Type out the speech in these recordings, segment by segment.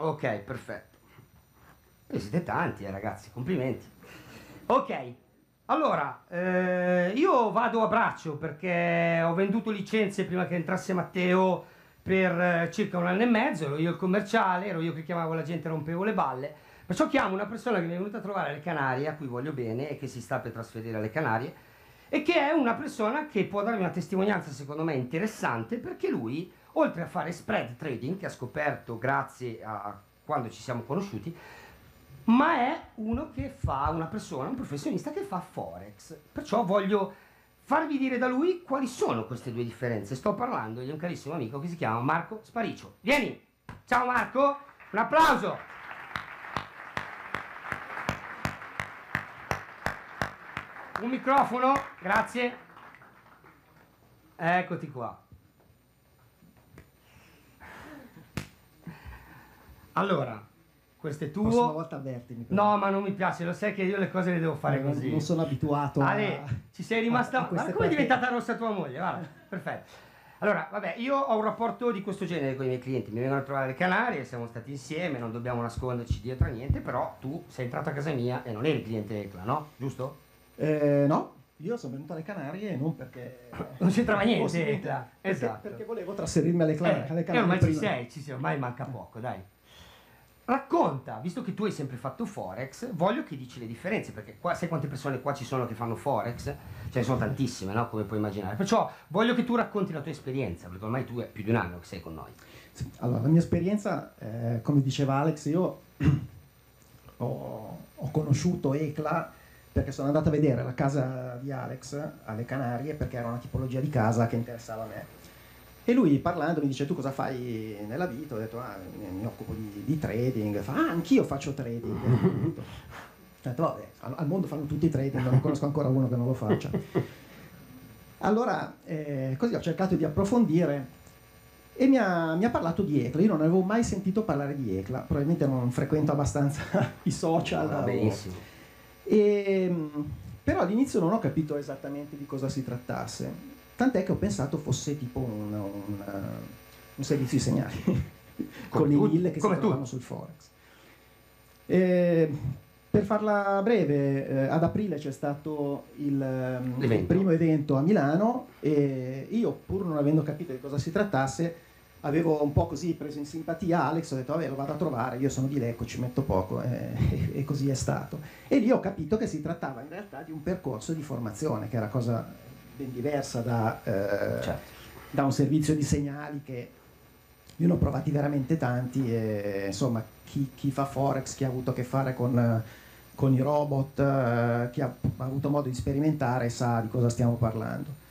Ok, perfetto. E siete tanti, eh, ragazzi, complimenti. Ok, allora, eh, io vado a braccio perché ho venduto licenze prima che entrasse Matteo per eh, circa un anno e mezzo, ero io il commerciale, ero io che chiamavo la gente rompevo le balle. Perciò chiamo una persona che mi è venuta a trovare alle Canarie, a cui voglio bene e che si sta per trasferire alle Canarie, e che è una persona che può darmi una testimonianza secondo me interessante perché lui oltre a fare spread trading che ha scoperto grazie a quando ci siamo conosciuti, ma è uno che fa, una persona, un professionista che fa forex. Perciò voglio farvi dire da lui quali sono queste due differenze. Sto parlando di un carissimo amico che si chiama Marco Sparicio. Vieni! Ciao Marco! Un applauso! Un microfono, grazie. Eccoti qua. Allora, questo è tuo. La prossima volta avvertimi. Però. No, ma non mi piace, lo sai che io le cose le devo fare non, così. Non sono abituato Ale, a... ci sei rimasta... A, a guarda come è diventata rossa tua moglie, guarda, perfetto. Allora, vabbè, io ho un rapporto di questo genere con i miei clienti, mi vengono a trovare le Canarie, siamo stati insieme, non dobbiamo nasconderci dietro a niente, però tu sei entrato a casa mia e non eri cliente ECLA, no? Giusto? Eh, no, io sono venuto alle Canarie non perché... Non c'entrava niente, ECLA. Perché, esatto. Perché volevo trasferirmi alle, Canarie. Eh, alle Canarie. Ormai prima. ci sei, ci sei, ormai manca poco, dai. Racconta, visto che tu hai sempre fatto Forex, voglio che dici le differenze, perché qua, sai quante persone qua ci sono che fanno Forex? Ce ne sono tantissime, no? Come puoi immaginare. Perciò voglio che tu racconti la tua esperienza, perché ormai tu è più di un anno che sei con noi. Sì, allora, la mia esperienza, eh, come diceva Alex, io ho, ho conosciuto ECLA perché sono andato a vedere la casa di Alex alle Canarie perché era una tipologia di casa che interessava a me e lui parlando mi dice tu cosa fai nella vita? Ho detto ah, mi, occupo di, di, trading. Fa ah, anch'io faccio trading. ho detto vabbè, al, al, mondo fanno tutti trading, non conosco ancora uno che non lo faccia. Allora, eh, così ho cercato di approfondire e mi ha, mi ha, parlato di ECLA. Io non avevo mai sentito parlare di ECLA, probabilmente non frequento abbastanza i social. Ah, benissimo. E, però all'inizio non ho capito esattamente di cosa si trattasse tant'è che ho pensato fosse tipo un, un, un servizio di segnali con i mille che si trovano sul Forex. E, per farla breve, eh, ad aprile c'è stato il, il, primo evento a Milano e io, pur non avendo capito di cosa si trattasse, avevo un po' così preso in simpatia Alex, ho detto vabbè lo vado a trovare, io sono di Lecco, ci metto poco e, e, così è stato. E lì ho capito che si trattava in realtà di un percorso di formazione, che era cosa ben diversa da, eh, certo. da un servizio di segnali che io ne ho provati veramente tanti e insomma chi, chi fa Forex, chi ha avuto a che fare con, con i robot, eh, chi ha, ha, avuto modo di sperimentare sa di cosa stiamo parlando.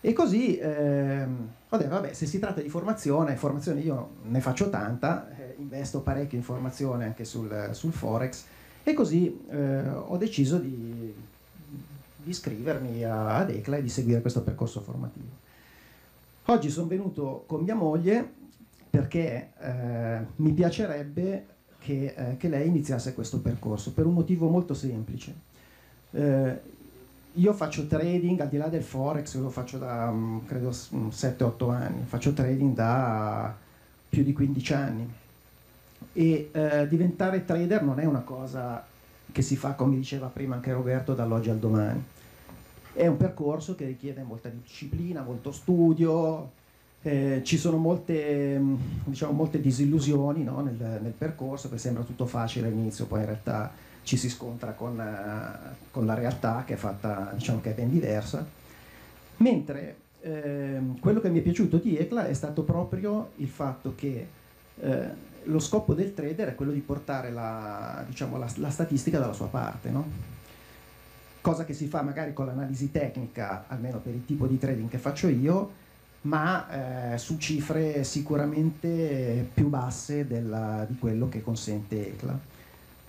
E così, eh, vabbè, vabbè, se si tratta di formazione, formazione io ne faccio tanta, eh, investo parecchio in formazione anche sul, sul Forex e così eh, ho deciso di di iscrivermi ad ECLA e di seguire questo percorso formativo. Oggi sono venuto con mia moglie perché eh, mi piacerebbe che, eh, che, lei iniziasse questo percorso per un motivo molto semplice. Eh, io faccio trading al di là del forex, lo faccio da mm, credo 7-8 mm, anni, faccio trading da più di 15 anni e eh, diventare trader non è una cosa che si fa, come diceva prima anche Roberto, dall'oggi al domani. È un percorso che richiede molta disciplina, molto studio, Eh, ci sono molte, diciamo, molte disillusioni no, nel, nel, percorso, perché sembra tutto facile all'inizio, poi in realtà ci si scontra con, uh, con la realtà che è fatta, diciamo che è ben diversa. Mentre eh, quello che mi è piaciuto di ECLA è stato proprio il fatto che eh, lo scopo del trader è quello di portare la, diciamo, la, la statistica dalla sua parte, no? cosa che si fa magari con l'analisi tecnica, almeno per il tipo di trading che faccio io, ma eh, su cifre sicuramente più basse della, di quello che consente ECLA.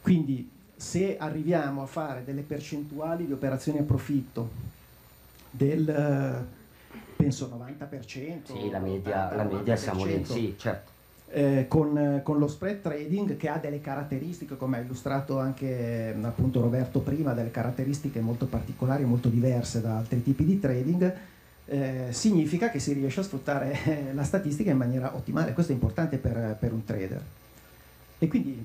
Quindi se arriviamo a fare delle percentuali di operazioni a profitto del penso 90%, sì, la media, la media siamo lì, sì, certo eh, con, con, lo spread trading che ha delle caratteristiche, come ha illustrato anche appunto Roberto prima, delle caratteristiche molto particolari, molto diverse da altri tipi di trading, eh, significa che si riesce a sfruttare la statistica in maniera ottimale. Questo è importante per, per un trader. E quindi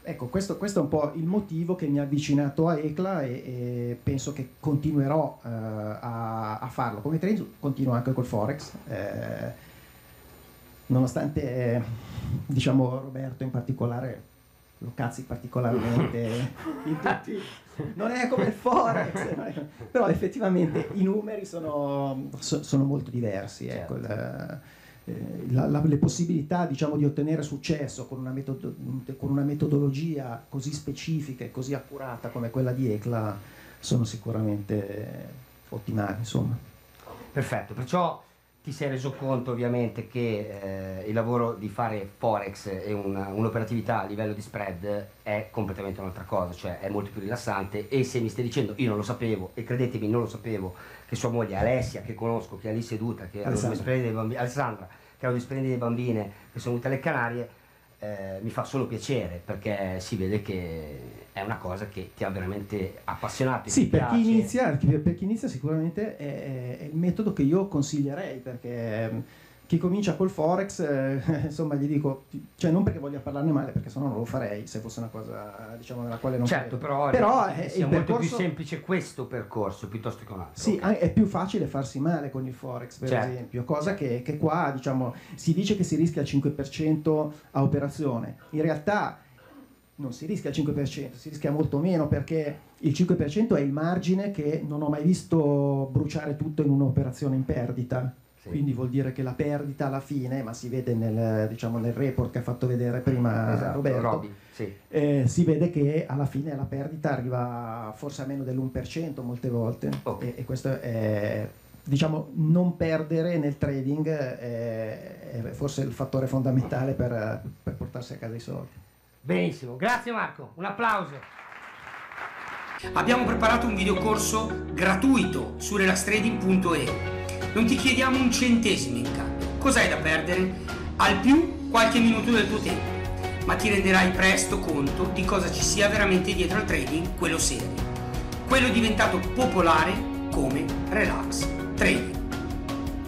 ecco, questo, questo, è un po' il motivo che mi ha avvicinato a ECLA e, e penso che continuerò eh, a, a, farlo. Come trader continuo anche col Forex. Eh, nonostante eh, diciamo Roberto in particolare lo cazzi particolarmente in tutti non è come il Forex però effettivamente i numeri sono, so, sono molto diversi ecco, certo. la, eh, la, la, le possibilità diciamo, di ottenere successo con una, metodo, con una, metodologia così specifica e così accurata come quella di ECLA sono sicuramente ottimali insomma. perfetto perciò ti sei reso conto ovviamente che eh, il lavoro di fare forex e un'operatività a livello di spread è completamente un'altra cosa, cioè è molto più rilassante e se mi stai dicendo io non lo sapevo e credetemi non lo sapevo che sua moglie Alessia che conosco, che è lì seduta, che ha due splendide bambine, Alessandra, che ha due splendide bambine che sono venute alle Canarie, eh, mi fa solo piacere perché si vede che è una cosa che ti ha veramente appassionato. Sì, per chi, inizia, per chi, inizia, sicuramente è, è, il metodo che io consiglierei perché chi comincia col forex, eh, insomma, gli dico, cioè non perché voglia parlarne male, perché sennò non lo farei se fosse una cosa, diciamo, nella quale non Certo, credo. però, però è, è molto percorso... più semplice questo percorso piuttosto che un altro. Sì, okay. è più facile farsi male con il forex, per certo. esempio, cosa che, che qua, diciamo, si dice che si rischia il 5% a operazione. In realtà non si rischia il 5%, si rischia molto meno perché il 5% è il margine che non ho mai visto bruciare tutto in un'operazione in perdita sì. Quindi vuol dire che la perdita alla fine, ma si vede nel, diciamo, nel report che ha fatto vedere prima esatto, Roberto, Robby, sì. eh, si vede che alla fine la perdita arriva forse a meno dell'1% molte volte okay. e, e, questo è diciamo non perdere nel trading è, è forse il fattore fondamentale per, per portarsi a casa i soldi. Benissimo, grazie Marco, un applauso. Abbiamo preparato un videocorso gratuito su relastrading.e non ti chiediamo un centesimo in cambio. Cos'hai da perdere? Al più qualche minuto del tuo tempo, ma ti renderai presto conto di cosa ci sia veramente dietro al trading, quello serio. Quello diventato popolare come relax trading.